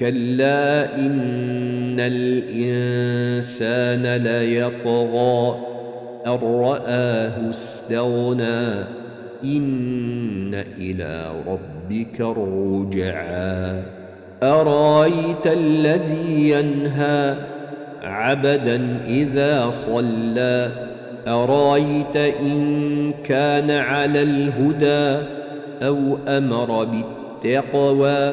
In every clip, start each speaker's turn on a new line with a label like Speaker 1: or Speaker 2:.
Speaker 1: كلا إن الإنسان ليطغى أن رآه استغنى إن إلى ربك الرجعى. أرأيت الذي ينهى عبدا إذا صلى؟ أرأيت إن كان على الهدى أو أمر بالتقوى؟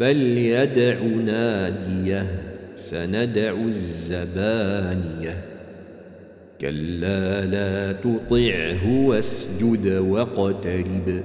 Speaker 1: فليدع ناديه سندع الزبانيه. كلا لا تطعه واسجد واقترب.